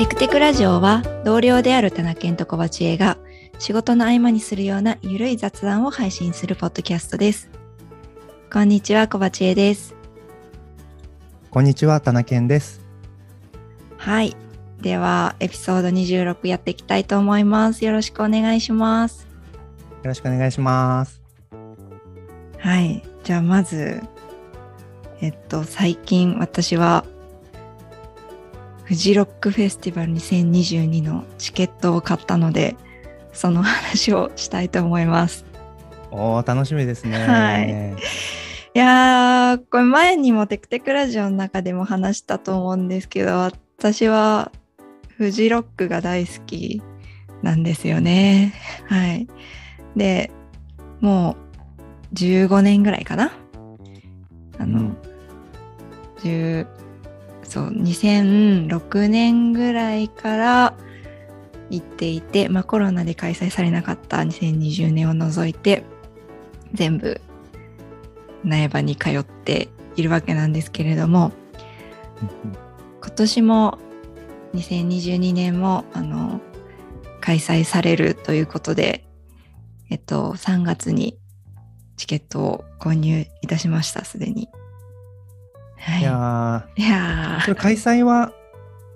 テクテクラジオは同僚である田中健と小鉢恵が仕事の合間にするようなゆるい雑談を配信するポッドキャストです。こんにちは、小鉢恵です。こんにちは、田中健です。はい。では、エピソード26やっていきたいと思います。よろしくお願いします。よろしくお願いします。はい。じゃあ、まず、えっと、最近私は、フジロックフェスティバル2022のチケットを買ったので、その話をしたいと思います。おお、楽しみですね。はいいやー、これ前にもテクテクラジオの中でも話したと思うんですけど、私はフジロックが大好きなんですよね。はい。で、もう15年ぐらいかな。あの、うん10そう、2006年ぐらいから行っていて、まあコロナで開催されなかった2020年を除いて、全部苗場に通っているわけなんですけれども今年も2022年もあの開催されるということで、えっと、3月にチケットを購入いたしましたすでに。はいいやいやー、それ開催は、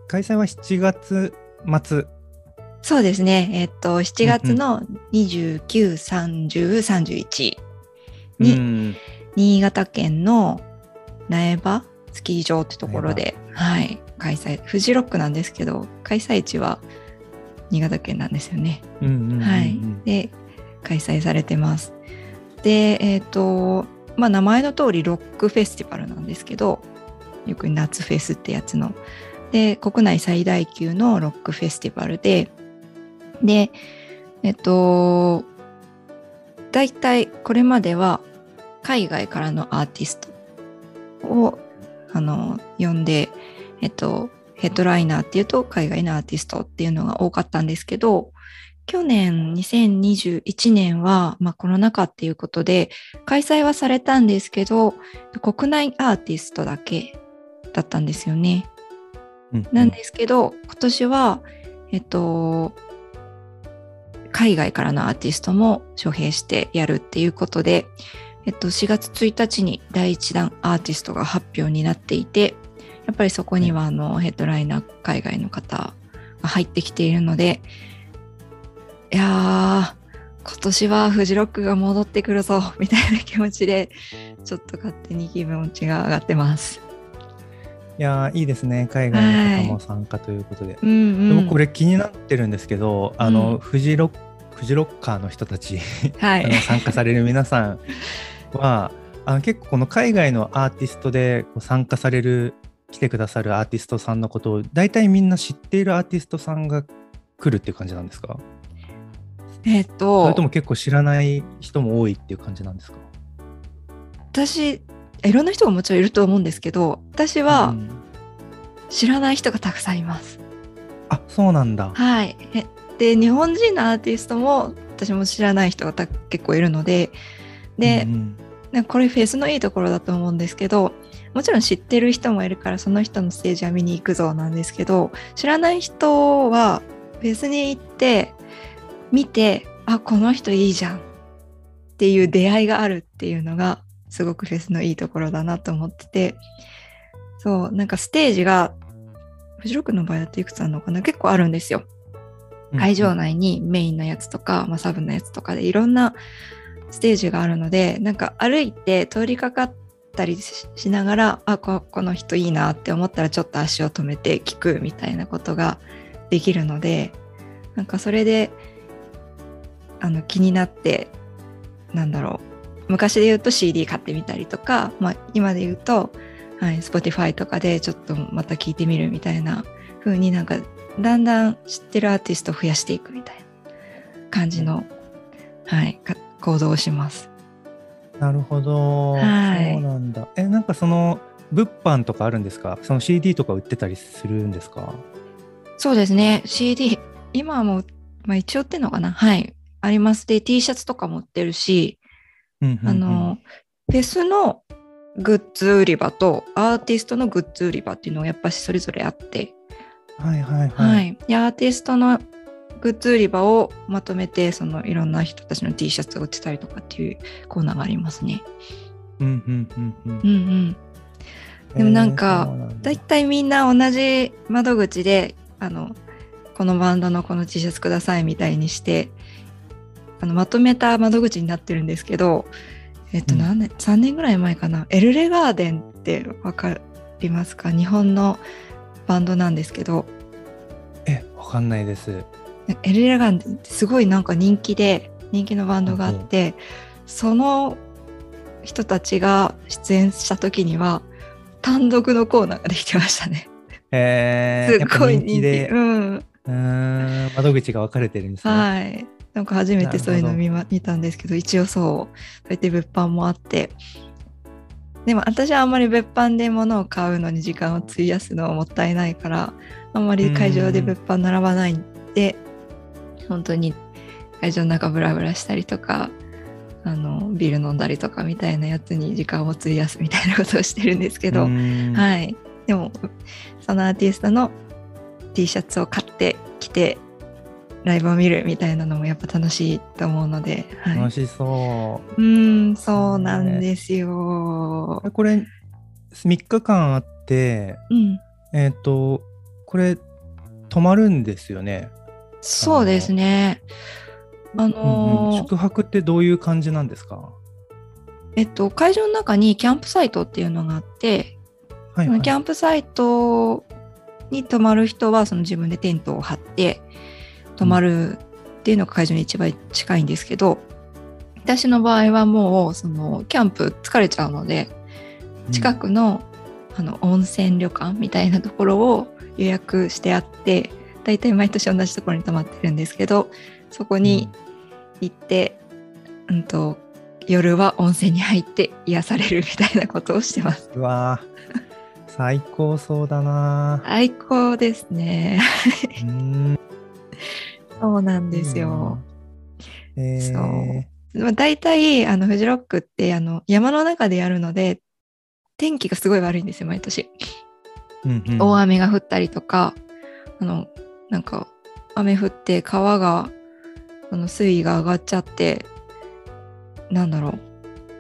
開催は7月末。そうですね。えっと、7月の29、30、31に、うん新潟県の苗場スキー場ってところで、はい、開催。フジロックなんですけど、開催地は新潟県なんですよね。はい。で、開催されてます。で、えっ、と、まあ、名前の通りロックフェスティバルなんですけど、よく夏フェスってやつの。で、国内最大級のロックフェスティバルで、で、えっ、と、大体これまでは海外からのアーティストをあの呼んで、えっと、ヘッドライナーっていうと海外のアーティストっていうのが多かったんですけど、去年2021年は、まあ、コロナ禍っていうことで開催はされたんですけど国内アーティストだけだったんですよね。うんなんですけど今年はえっと海外からのアーティストも招聘してやるっていうことで、えっと、4月1日に第1弾アーティストが発表になっていてやっぱりそこにはあのヘッドライナー海外の方が入ってきているのでいやー今年はフジロックが戻ってくるぞ みたいな気持ちでちょっと勝手に気持ちが上がってます。いやーいいですね。海外の方も参加ということで。うんうん、でもこれ気になってるんですけど、あうの、んフジロック、フジロッカーの人たち、はい あの参加される皆さんは、あの結構この海外のアーティストで参加される、来てくださるアーティストさんのことを、大体みんな知っているアーティストさんが来るっていう感じなんですか？えっそれととも結構知らない人も多いっていう感じなんですか？私いろんな人がもちろんいると思うんですけど私うはん知らない人がたくさんいます。あそうなんだ。はい、えで日本人のアーティストも私も知らない人がた結構いるのでで、うんうんこれフェスのいいところだと思うんですけどもちろん知ってる人もいるからその人のステージは見に行くぞなんですけど知らない人はフェスに行って見てあこの人いいじゃんっていう出会いがあるっていうのがすごくフェスのいいところだなと思ってて。そうなんかステージがフジロックの場合だといくつあるのかな？結構あるんですよ。会場内にメインのやつとか、まあ、サブのやつとかでいろんなステージがあるのでなんか歩いて通りかかったりししながらあここの人いいなって思ったらちょっと足を止めて聞くみたいなことができるのでなんかそれであの気になってなんだろう。昔で言うと CD 買ってみたりとか、まあ、今で言うと、はい、Spotify とかでちょっとまた聞いてみるみたいな風になんかだんだん知ってるアーティストを増やしていくみたいな感じの、はい、か行動をします。なるほど、はい。そうなんだ。え、なんかその物販とかあるんですか？その CD とか売ってたりするんですか？そうですね。CD 今はもう、まあ、一応売ってんのかな？はいあります。で T シャツとかも売ってるし、うんうんうん。あのフェスのグッズ売り場とアーティストのグッズ売り場っていうのがやっぱしそれぞれあって。はいはいははい。い、でアーティストのグッズ売り場をまとめてそのいろんな人たちの T シャツを売ってたりとかっていうコーナーがありますね。うんうんうんうん。うんうん、でもなんかえーそうなんだ。だいたいみんな同じ窓口であのこのバンドのこの T シャツくださいみたいにしてあのまとめた窓口になってるんですけど、えっとうん何年、3年ぐらい前かなエルレガーデンってわかりますか？日本のバンドなんですけどえ、わかんないです。エルレガーデンってすごいなんか人気で人気のバンドがあって、その人たちが出演した時には単独のコーナーができてましたね。えー、すごい人気で、うん。うーん、窓口が分かれてるんですね。はい。なんか初めてそういうの見,、ま、見たんですけど、一応そう、そうやって物販もあって。でも私はあんまり物販で物を買うのに時間を費やすのはもったいないから、あんまり会場で物販並ばないんで、本当に会場の中ブラブラしたりとか、あのビール飲んだりとかみたいなやつに時間を費やすみたいなことをしてるんですけど、うーんはい。でも、そのアーティストの T シャツを買ってきて、ライブを見るみたいなのもやっぱ楽しいと思うので、はい、楽しそうーん、そうなんですよ。う。これ、3日間あって、うん、えっ、と、これ、泊まるんですよね。そうですね。あうんうんのー宿泊ってどういう感じなんですか？えっと、会場の中にキャンプサイトっていうのがあって、はい、はい。キャンプサイトに泊まる人はその自分でテントを張って泊まるっていうのが会場に一番近いんですけど、私の場合はもうそのキャンプ疲れちゃうので近くの,、あの温泉旅館みたいなところを予約してあって大体毎年同じところに泊まってるんですけどそこに行って、うん、と夜は温泉に入って癒されるみたいなことをしてます。うわー。最高そうだな最高ですね。うーんそうなんですよ。いいなえー、そうまあ、大体あのフジロックってあの山の中でやるので天気がすごい悪いんですよ毎年。うんうん大雨が降ったりとかあのなんか雨降って川があの水位が上がっちゃってなんだろう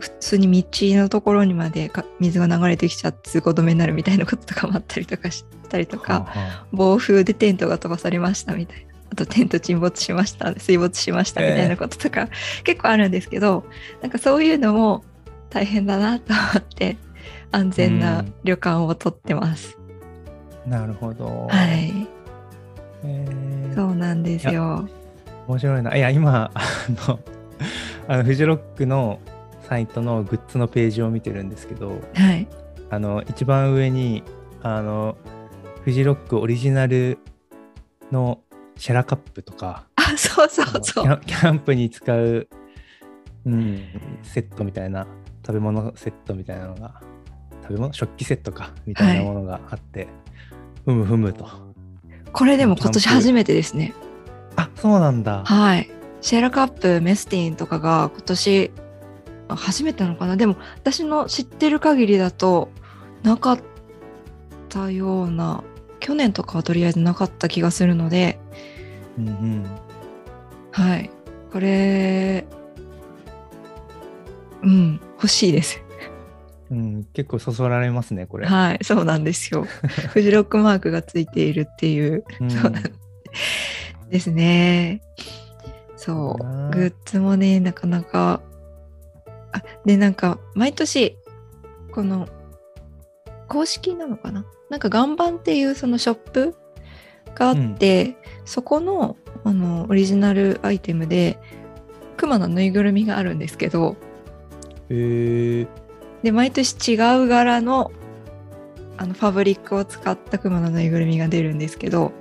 普通に道のところにまでか水が流れてきちゃって通行止めになるみたいなこととかもあったりとかしたりとか。はあは暴風でテントが飛ばされましたみたいなあとテント沈没しました水没しましたみたいなこととか、結構あるんですけどなんかそういうのも大変だなと思って安全な旅館を取ってます、あなるほど。はい。えーそうなんですよ。面白いな。いや、今、あの、あのフジロックのサイトのグッズのページを見てるんですけど、はい。あの、一番上に、あの、フジロックオリジナルのシェラカップとか、あそうそうキそうャンキャンプに使う、うん、セットみたいな、食べ物セットみたいなのが、食べ物食器セットか、みたいなものがあって、ふむふむと。これでも今年初めてですねあ、そうなんだ。はいシェラカップメスティンとかが今年あ初めてなのかなでも私の知ってる限りだとなかったような去年とかはとりあえずなかった気がするのでうんうん。はいこれうん欲しいですうん、結構そそられますね、これ。はいそうなんですよ フジロックマークがついているっていううんそうなんですね。そう。グッズもね、なかなか。あで、なんか、毎年、この、公式なのかな？なんか、岩盤っていうそのショップがあって、そこの、あの、オリジナルアイテムで、クマのぬいぐるみがあるんですけど、えー、で、毎年違う柄の、あの、ファブリックを使ったクマのぬいぐるみが出るんですけど、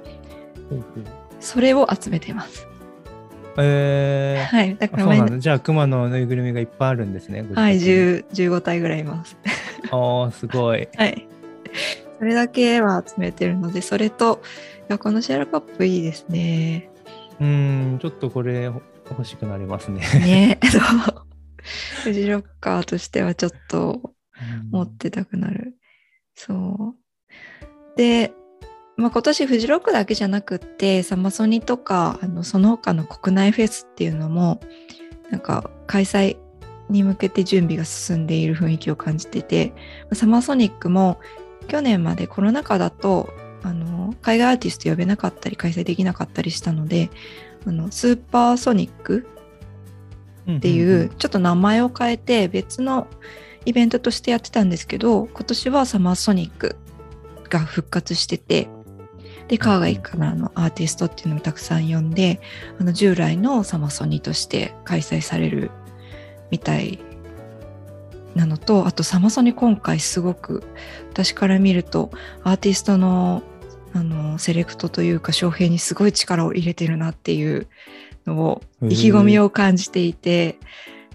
ほうほうそれを集めてます。えー、はい。だかあら。じゃあ、熊のぬいぐるみがいっぱいあるんですね。ごはい、自宅に10 15体ぐらいいます。ああ、すごい。はい。それだけは集めてるので、それと、いやこのシェラカップいいですね。うん、ちょっとこれほ欲しくなりますね。ね。そう。フジロッカーとしてはちょっとうん持ってたくなる。そう。で、まあ、今年フジロックだけじゃなくってサマソニとかあのその他の国内フェスっていうのもなんか開催に向けて準備が進んでいる雰囲気を感じててサマーソニックも去年までコロナ禍だとあの海外アーティスト呼べなかったり開催できなかったりしたのであのスーパーソニックっていうちょっと名前を変えて別のイベントとしてやってたんですけど今年はサマーソニックが復活しててで海外からのアーティストっていうのもたくさん呼んであの従来のサマソニとして開催されるみたいなのとあとサマソニ今回すごく私から見るとアーティストのあのセレクトというか招聘にすごい力を入れてるなっていうのを意気込みを感じていて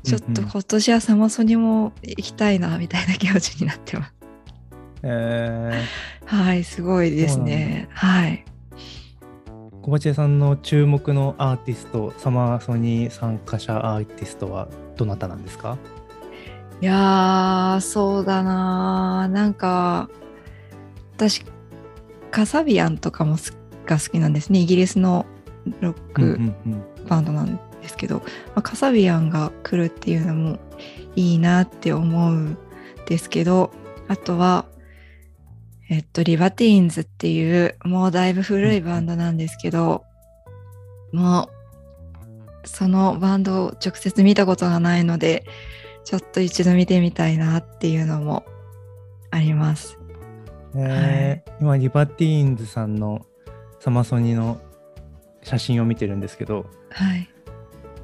ちょっと今年はサマソニも行きたいなみたいな気持ちになってます。えー、はいすごいですね。はい。小鉢さんの注目のアーティストサマーソニー参加者アーティストはどなたなんですか？いやそうだななんか私カサビアンとかもが好きなんですねイギリスのロックバンドなんですけど、まあ、カサビアンが来るっていうのもいいなって思うんですけどあとはえっと、リバティーンズっていう、もうだいぶ古いバンドなんですけど、もう、そのバンドを直接見たことがないので、ちょっと一度見てみたいなっていうのもあります。えー、はい、今、リバティーンズさんのサマソニの写真を見てるんですけど、はい、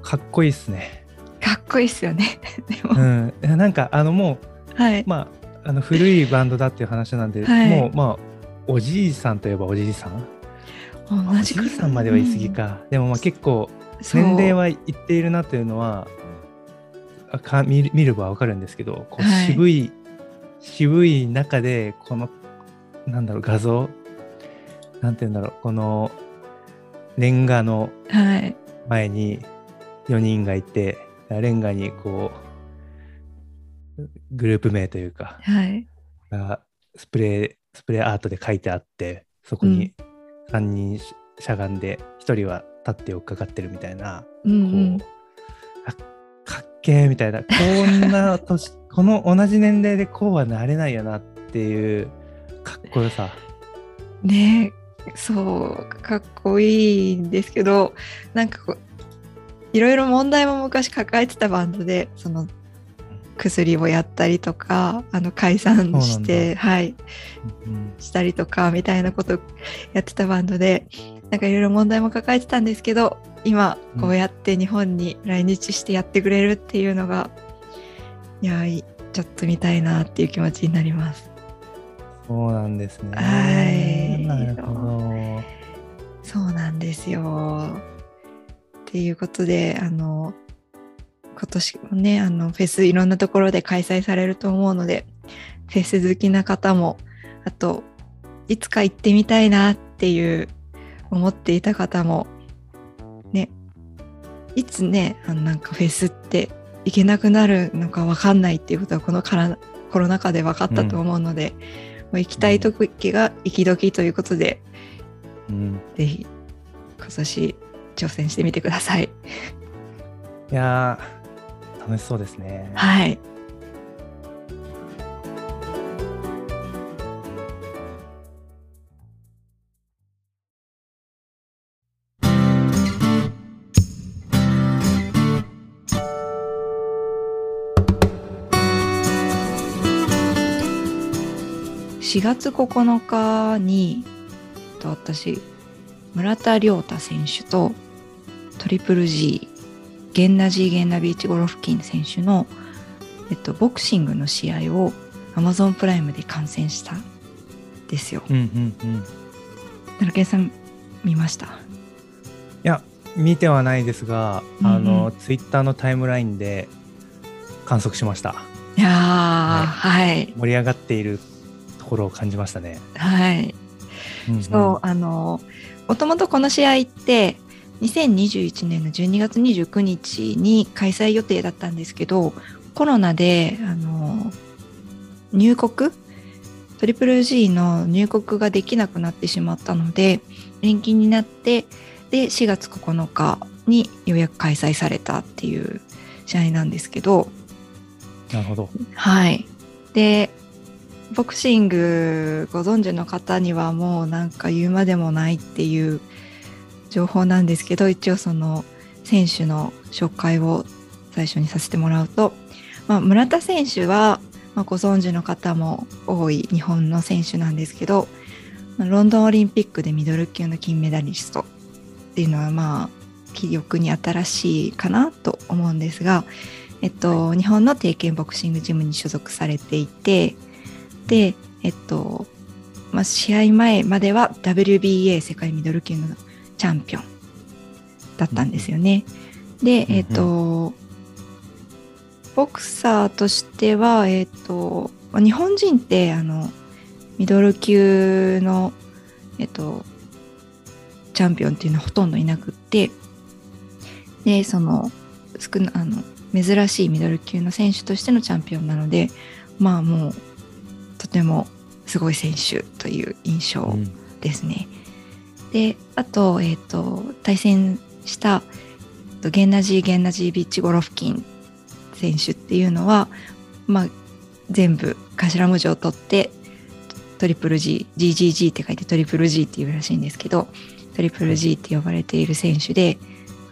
かっこいいっすね。かっこいいっすよね。でも、うん、なんかあのもう、はい、まああの古いバンドだっていう話なんで、はい、もうまあおじいさんといえばおじいさん？同じおじいさんまでは言い過ぎか、うん、でもまあ結構年齢はいっているなというのはか見見ればわかるんですけどこう渋い、はい、渋い中でこのなんだろう画像？なんて言うんだろう。このレンガの前に4人がいて、はい、レンガにこうグループ名というか、はい、がスプレースプレーアートで書いてあってそこに3人しゃがんで1人は立って追っかかってるみたいな、うんうん、こうあかっけえみたいなこんな年 この同じ年齢でこうはなれないよなっていうかっこよさ。ねそうかっこいいんですけどなんかこういろいろ問題も昔抱えてたバンドでその薬をやったりとかあの解散してはい、うん、したりとかみたいなことやってたバンドでなんかいろいろ問題も抱えてたんですけど今こうやって日本に来日してやってくれるっていうのが、うん、いやちょっと見たいなっていう気持ちになります。そうなんですね。はい。なるほど。そうなんですよ。っていうことであの今年もねあのフェスいろんなところで開催されると思うのでフェス好きな方もあといつか行ってみたいなっていう思っていた方もねいつねあのなんかフェスって行けなくなるのか分かんないっていうことはこのからコロナ禍で分かったと思うので、うん、行きたい時が行き時ということで、うん、ぜひ今年挑戦してみてください。いや楽しそうですね。はい。4月9日にと私村田亮太選手とトリプル G ゲンナジー・ゲンナビーチ・ゴロフキン選手の、えっと、ボクシングの試合を Amazon プライムで観戦したんですよ。うんうんうん。奈良さん見ました？いや見てはないですが、うんうん、あのツイッターのタイムラインで観測しました。いや、はい、はい、盛り上がっているところを感じましたね。はい。うんうん、そうあのもともとこの試合って2021年の12月29日に開催予定だったんですけどコロナであの入国？とトリプル G の入国ができなくなってしまったので延期になってで4月9日にようやく開催されたっていう試合なんですけどなるほど。はいでボクシングご存知の方にはもうなんか言うまでもないっていう情報なんですけど一応その選手の紹介を最初にさせてもらうと、まあ、村田選手は、まあ、ご存知の方も多い日本の選手なんですけどロンドンオリンピックでミドル級の金メダリストっていうのはまあ記憶に新しいかなと思うんですが、えっと、日本の定見ボクシングジムに所属されていてで、えっとまあ、試合前までは WBA 世界ミドル級のチャンピオンだったんですよね。うん、で、えっと、ボクサーとしては、えっと、日本人ってあのミドル級の、えっと、チャンピオンっていうのはほとんどいなくってでその少なあの珍しいミドル級の選手としてのチャンピオンなのでまあもうとてもすごい選手という印象ですね。うん、であと,、えーと、対戦したゲンナジー・ゲンナジービッチ・ゴロフキン選手っていうのは、まあ、全部頭文字を取ってトリプル G、GGG って書いてトリプル G っていうらしいんですけど、トリプル G って呼ばれている選手で、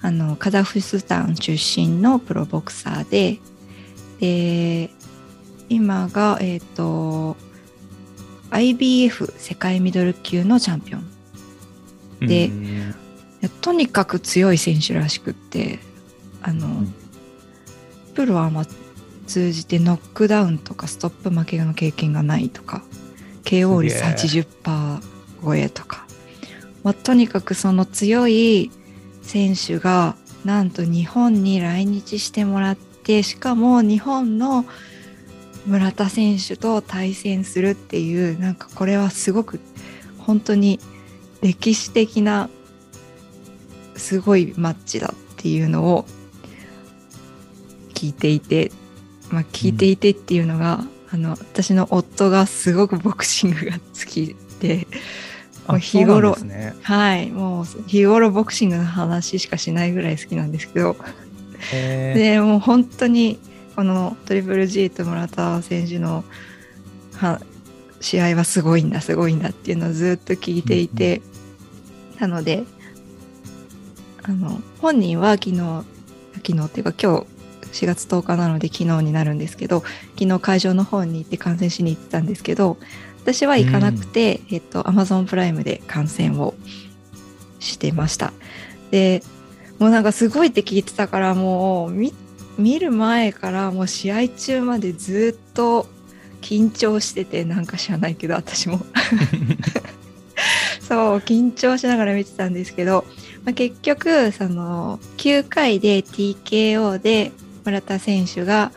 あの、カザフスタン出身のプロボクサーで、で、今が、えっ、ー、と、IBF 世界ミドル級のチャンピオン。で、とにかく強い選手らしくって、あの、うん、プロはま通じてノックダウンとかストップ負けの経験がないとか、KO 率80%超えとか、まあ、とにかくその強い選手がなんと日本に来日してもらってしかも日本の村田選手と対戦するっていうなんかこれはすごく本当に歴史的なすごいマッチだっていうのを聞いていて、まあ、聞いていてっていうのが、うん、あの私の夫がすごくボクシングが好きでもう日頃、ね、はいもう日頃ボクシングの話しかしないぐらい好きなんですけど。でもう本当にこのトリプル G と村田選手のは試合はすごいんだすごいんだっていうのをずっと聞いていて、うんうん、なのであの本人は昨日昨日っていうか今日4月10日なので昨日になるんですけど昨日会場の方に行って観戦しに行ってたんですけど私は行かなくて、うん、えっと、Amazon プライムで観戦をしてました。で、もうなんかすごいって聞いてたから、もう見見る前からもう試合中までずっと緊張してて、なんか知らないけど、私も。そう、緊張しながら見てたんですけど、まあ、結局、その、9回で TKO で村田選手が、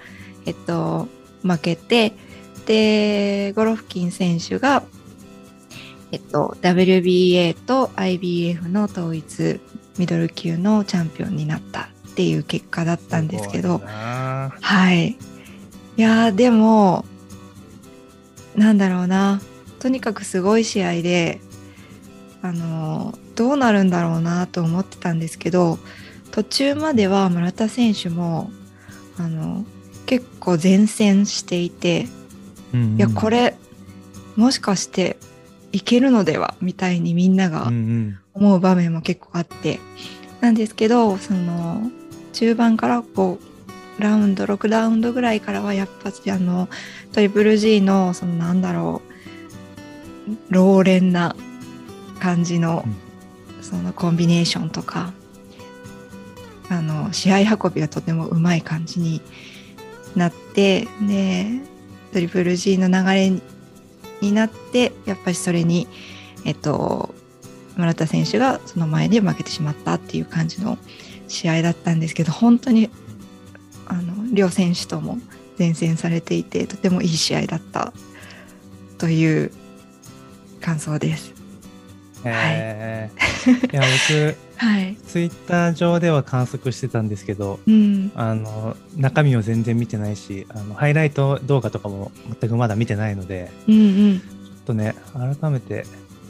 えっと、負けて、で、ゴロフキン選手が、えっと、WBA と IBF の統一ミドル級のチャンピオンになったっていう結果だったんですけど、はい。いやでも、なんだろうな。とにかくすごい試合で、あの、どうなるんだろうなと思ってたんですけど、途中までは村田選手も、あの、結構前線していて、いやこれもしかしていけるのでは？みたいにみんなが思う場面も結構あって、なんですけどその中盤からこうラウンド6ラウンドぐらいからはやっぱりあのトリプル G のそのなんだろう老練な感じの、そのコンビネーションとかあの試合運びがとてもうまい感じになってでトリプル G の流れになってやっぱりそれに、えっと、村田選手がその前で負けてしまったっていう感じの試合だったんですけど本当にあの両選手とも前線されていてとてもいい試合だったという感想です。えー、はい、いや僕はい、ツイッター上では観測してたんですけど、うん、あの中身を全然見てないしあのハイライト動画とかも全くまだ見てないので、うんうん、とね改めて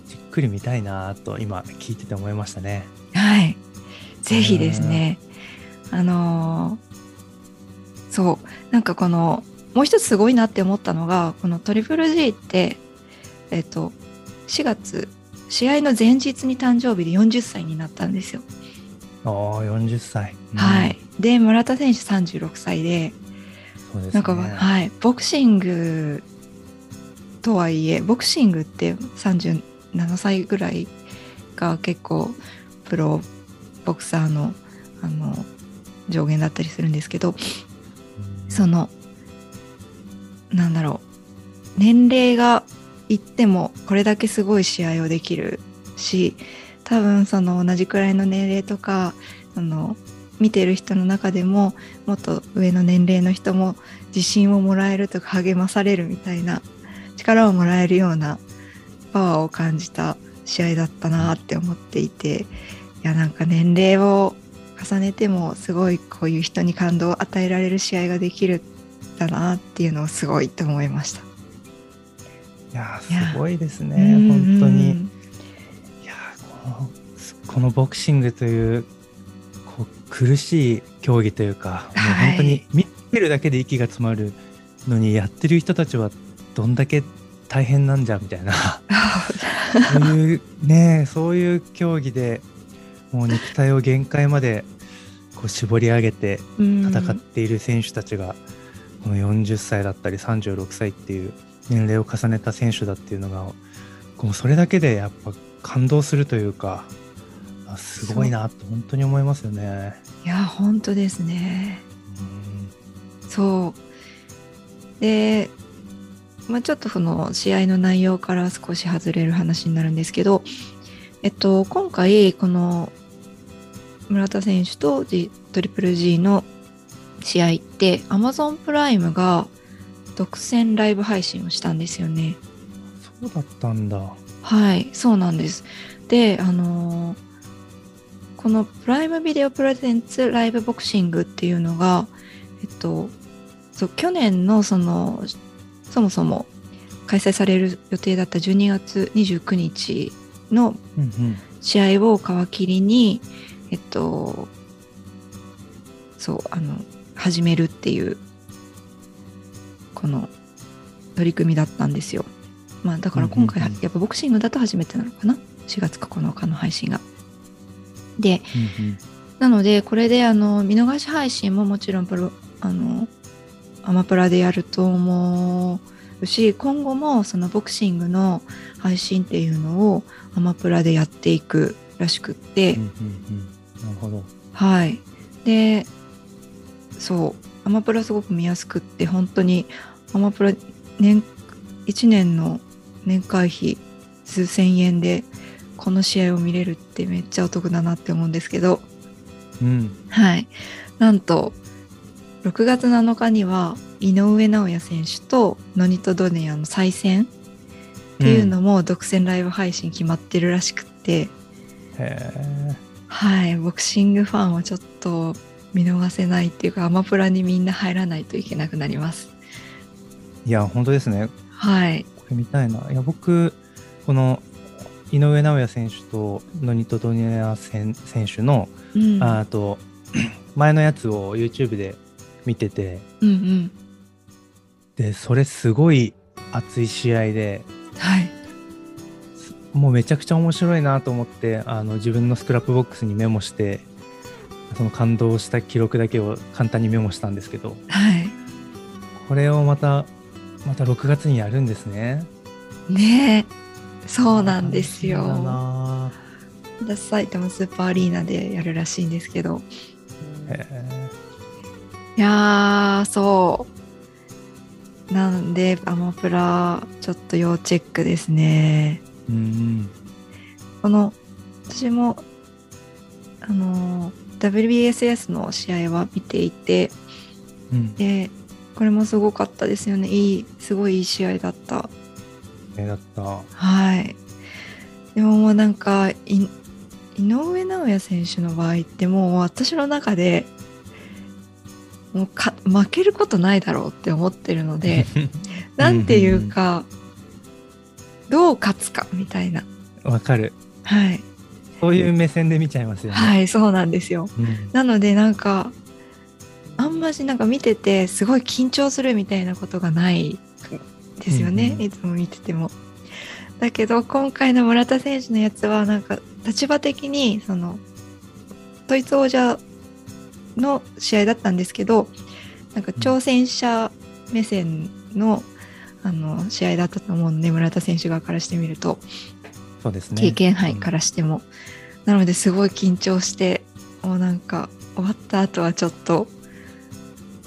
じっくり見たいなと今聞いてて思いましたね。はいぜひですね。あのーそう。なんかこのもう一つすごいなって思ったのがこのトリプル G ってえっと4月試合の前日に誕生日で40歳になったんですよ。ああ40歳、うん。はい、で村田選手36歳でそうですね。なんか、はい、ボクシングとはいえボクシングって37歳ぐらいが結構プロボクサーのあの上限だったりするんですけどそのなんだろう年齢がいってもこれだけすごい試合をできるし多分その同じくらいの年齢とかその見てる人の中でももっと上の年齢の人も自信をもらえるとか励まされるみたいな力をもらえるようなパワーを感じた試合だったなって思っていてやなんか年齢を重ねてもすごいこういう人に感動を与えられる試合ができるんだなっていうのをすごいと思いました。いやすごいですねうん本当に。いやーこのこのボクシングというこう苦しい競技というか、もうはい本当に見てるだけで息が詰まるのにやってる人たちはどんだけ大変なんじゃみたいな そういうねそういう競技でもう肉体を限界までこう絞り上げて戦っている選手たちがこの40歳だったり36歳っていう年齢を重ねた選手だっていうのがこうそれだけでやっぱ感動するというかあすごいなと本当に思いますよね。いや本当ですね。うんそうで、まあ、ちょっとその試合の内容から少し外れる話になるんですけど、えっと、今回この村田選手と G トリプル G の試合って Amazon プライムが独占ライブ配信をしたんですよね。そうだったんだ。はい、そうなんです。で、あのーこのプライムビデオプレゼンツライブボクシングっていうのが、えっと、そう去年のその、そもそも開催される予定だった12月29日のうんうん試合を皮切りに、えっと、そう、あの、始めるっていう、この取り組みだったんですよ。まあ、だから今回、やっぱボクシングだと初めてなのかな ?4 月9日の配信が。で、うんうんなので、これであの、見逃し配信ももちろんプロ、あの、アマプラでやると思うし、今後もそのボクシングの配信っていうのをアマプラでやっていくらしくって、うんうんうんなるほど。はい。で、そう、アマプラすごく見やすくって、本当にアマプラ年、1年の年会費数千円でこの試合を見れるってめっちゃお得だなって思うんですけど、うん。はい。なんと、6月7日には井上尚弥選手とノニト・ドネアの再戦っていうのも独占ライブ配信決まってるらしくって、へえ。はい、ボクシングファンはちょっと見逃せないっていうか、アマプラにみんな入らないといけなくなります。いや本当ですね。はい。これ見たいな。いや僕この井上尚弥選手とノニト・ドネア選選手の、うん。ああと 前のやつを YouTube で見ててうんうん。でそれすごい熱い試合ではい。もうめちゃくちゃ面白いなと思ってあの自分のスクラップボックスにメモしてその感動した記録だけを簡単にメモしたんですけどはい。これをまたまた6月にやるんですね。ねえ。そうなんですよ。な私埼玉スーパーアリーナでやるらしいんですけど。へえいやー、そう。なんで、アマプラ、ちょっと要チェックですね。うんこの、私も、あの、WBSS の試合は見ていて、うんで、これもすごかったですよね。いい、すごいいい試合だった。えだったはい。でももうなんか、い井上尚弥選手の場合ってもう私の中で、もうか負けることないだろうって思ってるので、なんていうか、どう勝つかみたいな。わかる。はい。そういう目線で見ちゃいますよね、はいそうなんですよ。うん。なのでなんかあんましなんか見ててすごい緊張するみたいなことがないですよね、うんうん。いつも見てても。だけど今回の村田選手のやつはなんか立場的にその統一王者の試合だったんですけどなんか挑戦者目線の,、あの試合だったと思うんで村田選手側からしてみると。そうですね。経験杯からしても、なのですごい緊張してもうなんか終わった後はちょっと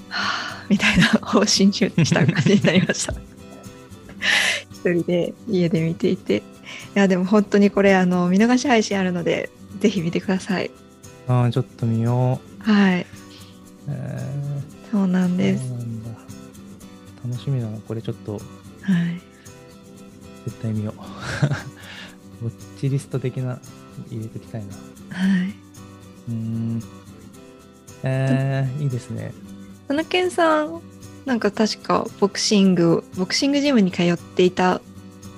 はあみたいな放心した感じになりました。一人で家で見ていて。いやでも本当にこれあの見逃し配信あるのでぜひ見てください。あーちょっと見よはい、う、えそうなんーです楽しみだなこれちょっとはい。絶対見よう。ウォッチリスト的な入れておきたいな。はい。うーん。えー、いいですね。田中健さんなんか確かボクシングボクシングジムに通っていた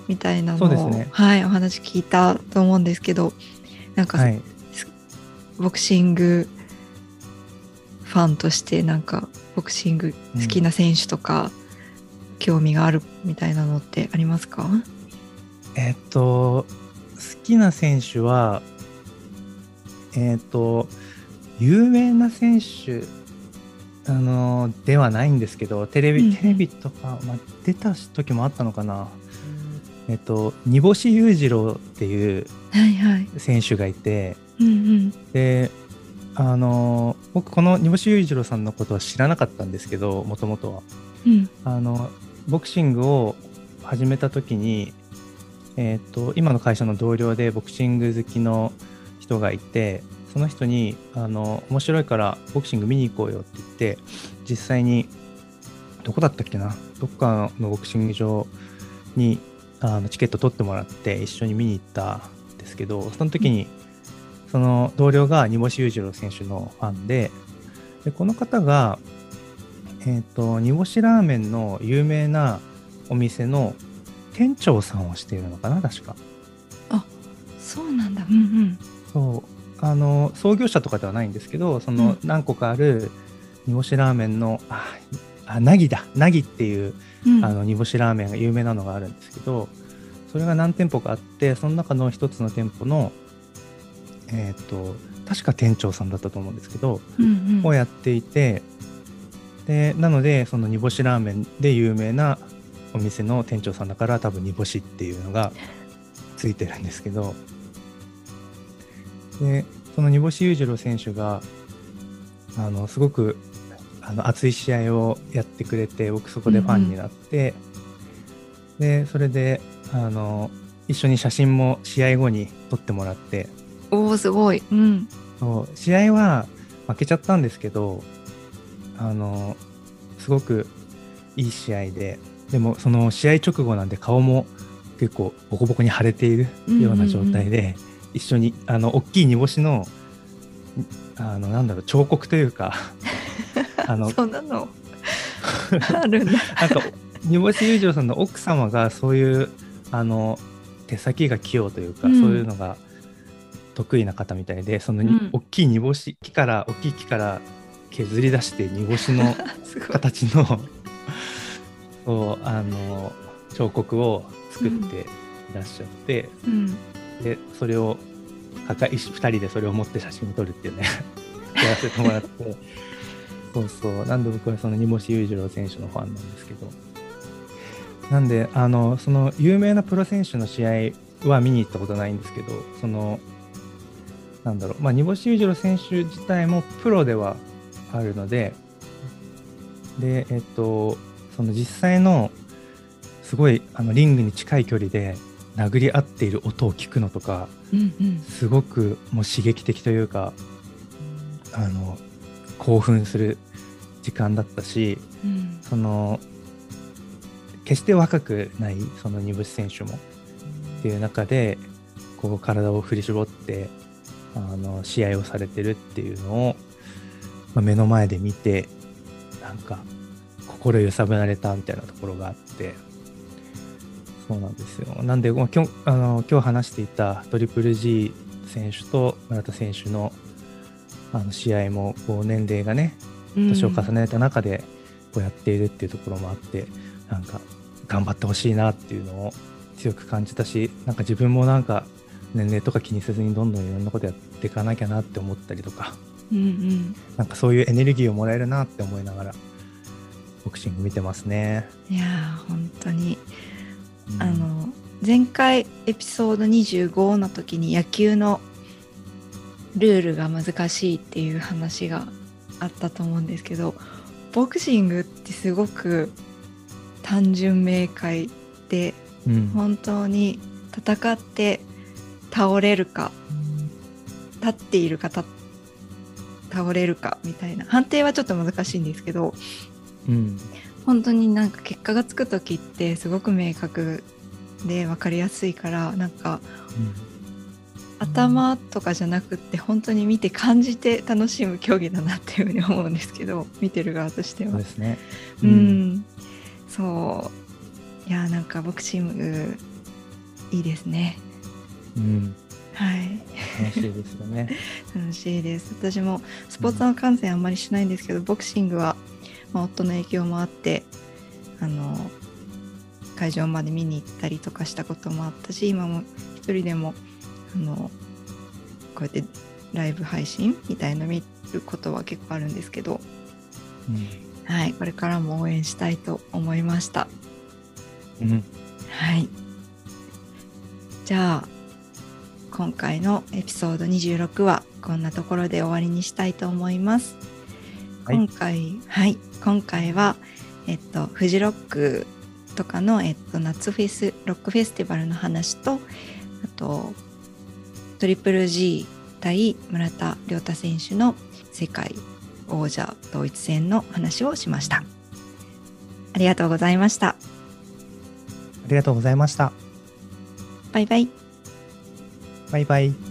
みたいなのを、ね。はいお話聞いたと思うんですけどなんか、はい。ボクシングファンとしてなんかボクシング好きな選手とか、興味があるみたいなのってありますか？えっと、好きな選手は、えっと、有名な選手、あの、ではないんですけど、テレビ、うんうん。テレビとか、まあ、出た時もあったのかな。えっと、煮干し裕次郎っていう選手がいて、うんうん。で、あの、僕、この煮干し裕次郎さんのことは知らなかったんですけど、もともとは。うん。あのボクシングを始めた時に、えー、と今の会社の同僚でボクシング好きの人がいてその人にあの面白いからボクシング見に行こうよって言って実際にどこだったっけな？どっかのボクシング場にあのチケット取ってもらって一緒に見に行ったんですけどその時にその同僚が煮干裕次郎選手のファンででこの方がえっ、と、煮干しラーメンの有名なお店の店長さんをしているのかな、確か。そうなんだうんうんそう。あの、創業者とかではないんですけど、その何個かある煮干しラーメンの、あ、あなぎだ。なぎっていう、うんあの、煮干しラーメンが有名なのがあるんですけど、それが何店舗かあって、その中の一つの店舗の、えっ、と、確か店長さんだったと思うんですけど、うんうんをやっていてでなのでその煮干しラーメンで有名なお店の店長さんだから多分煮干しっていうのがついてるんですけど。でその煮干し裕次郎選手があのすごくあの熱い試合をやってくれて僕そこでファンになって、でそれであの一緒に写真も試合後に撮ってもらって。おおすごい。うん。そう試合は負けちゃったんですけどあのすごくいい試合ででもその試合直後なんで顔も結構ボコボコに腫れているような状態で、一緒にあの大きい煮干しのあのなんだろう彫刻というか あのそんなのあるんだ。なんか煮干し裕次郎さんの奥様がそういうあの手先が器用というか、うん。そういうのが得意な方みたいでそのに、うん。大きい煮干し木から大きい木から削り出して煮干しの 形のそうあの彫刻を作っていらっしゃって、うん。でそれを抱え2人でそれを持って写真を撮るっていうね やらせてもらって。そうそう。なんで僕はその煮干し裕次郎選手のファンなんですけど。なんであのその有名なプロ選手の試合は見に行ったことないんですけどそのなんだろう。まあ煮干し裕次郎選手自体もプロではあるのででえっとその実際のすごいあのリングに近い距離で殴り合っている音を聞くのとかうんうん。すごくもう刺激的というかあの興奮する時間だったしうん。その決して若くないその煮干し選手もっていう中でこう体を振り絞ってあの試合をされてるっていうのを、まあ目の前で見てなんか心揺さぶられたみたいなところがあってそうなんですよ。なんで、まあ、今日あの今日話していたトリプル G 選手と村田選手のあの試合もこう年齢がね年を重ねた中でこうやっているっていうところもあって、なんか頑張ってほしいなっていうのを強く感じたしなんか自分もなんか年齢とか気にせずにどんどんいろんなことやっていかなきゃなって思ったりとかうんうん。なんかそういうエネルギーをもらえるなって思いながらボクシング見てますね。いやー本当に。うん。あの前回エピソード25の時に野球のルールが難しいっていう話があったと思うんですけどボクシングってすごく単純明快でうん。本当に戦って倒れるか立っているか立倒れるかみたいな判定はちょっと難しいんですけどうん本当になんか結果がつく時ってすごく明確で分かりやすいからなんか頭とかじゃなくって本当に見て感じて楽しむ競技だなっていうふうに思うんですけど見てる側としてはそうで。すね。うん、そういやなんかボクシングいいですね。うん、はい楽しいですよね。楽しいです私もスポーツの観戦あんまりしないんですけどボクシングは、まあ、夫の影響もあってあの会場まで見に行ったりとかしたこともあったし今も一人でもあのこうやってライブ配信みたいの見ることは結構あるんですけど、はい、これからも応援したいと思いました。うん、うん、はい。じゃあ今回のエピソード26はこんなところで終わりにしたいと思います。はい今回はい今回はえっとフジロックとかのえっと夏フェスロックフェスティバルの話とあとトリプル G 対村田亮太選手の世界王者統一戦の話をしました。ありがとうございました。ありがとうございました。バイバイ。バイバイ。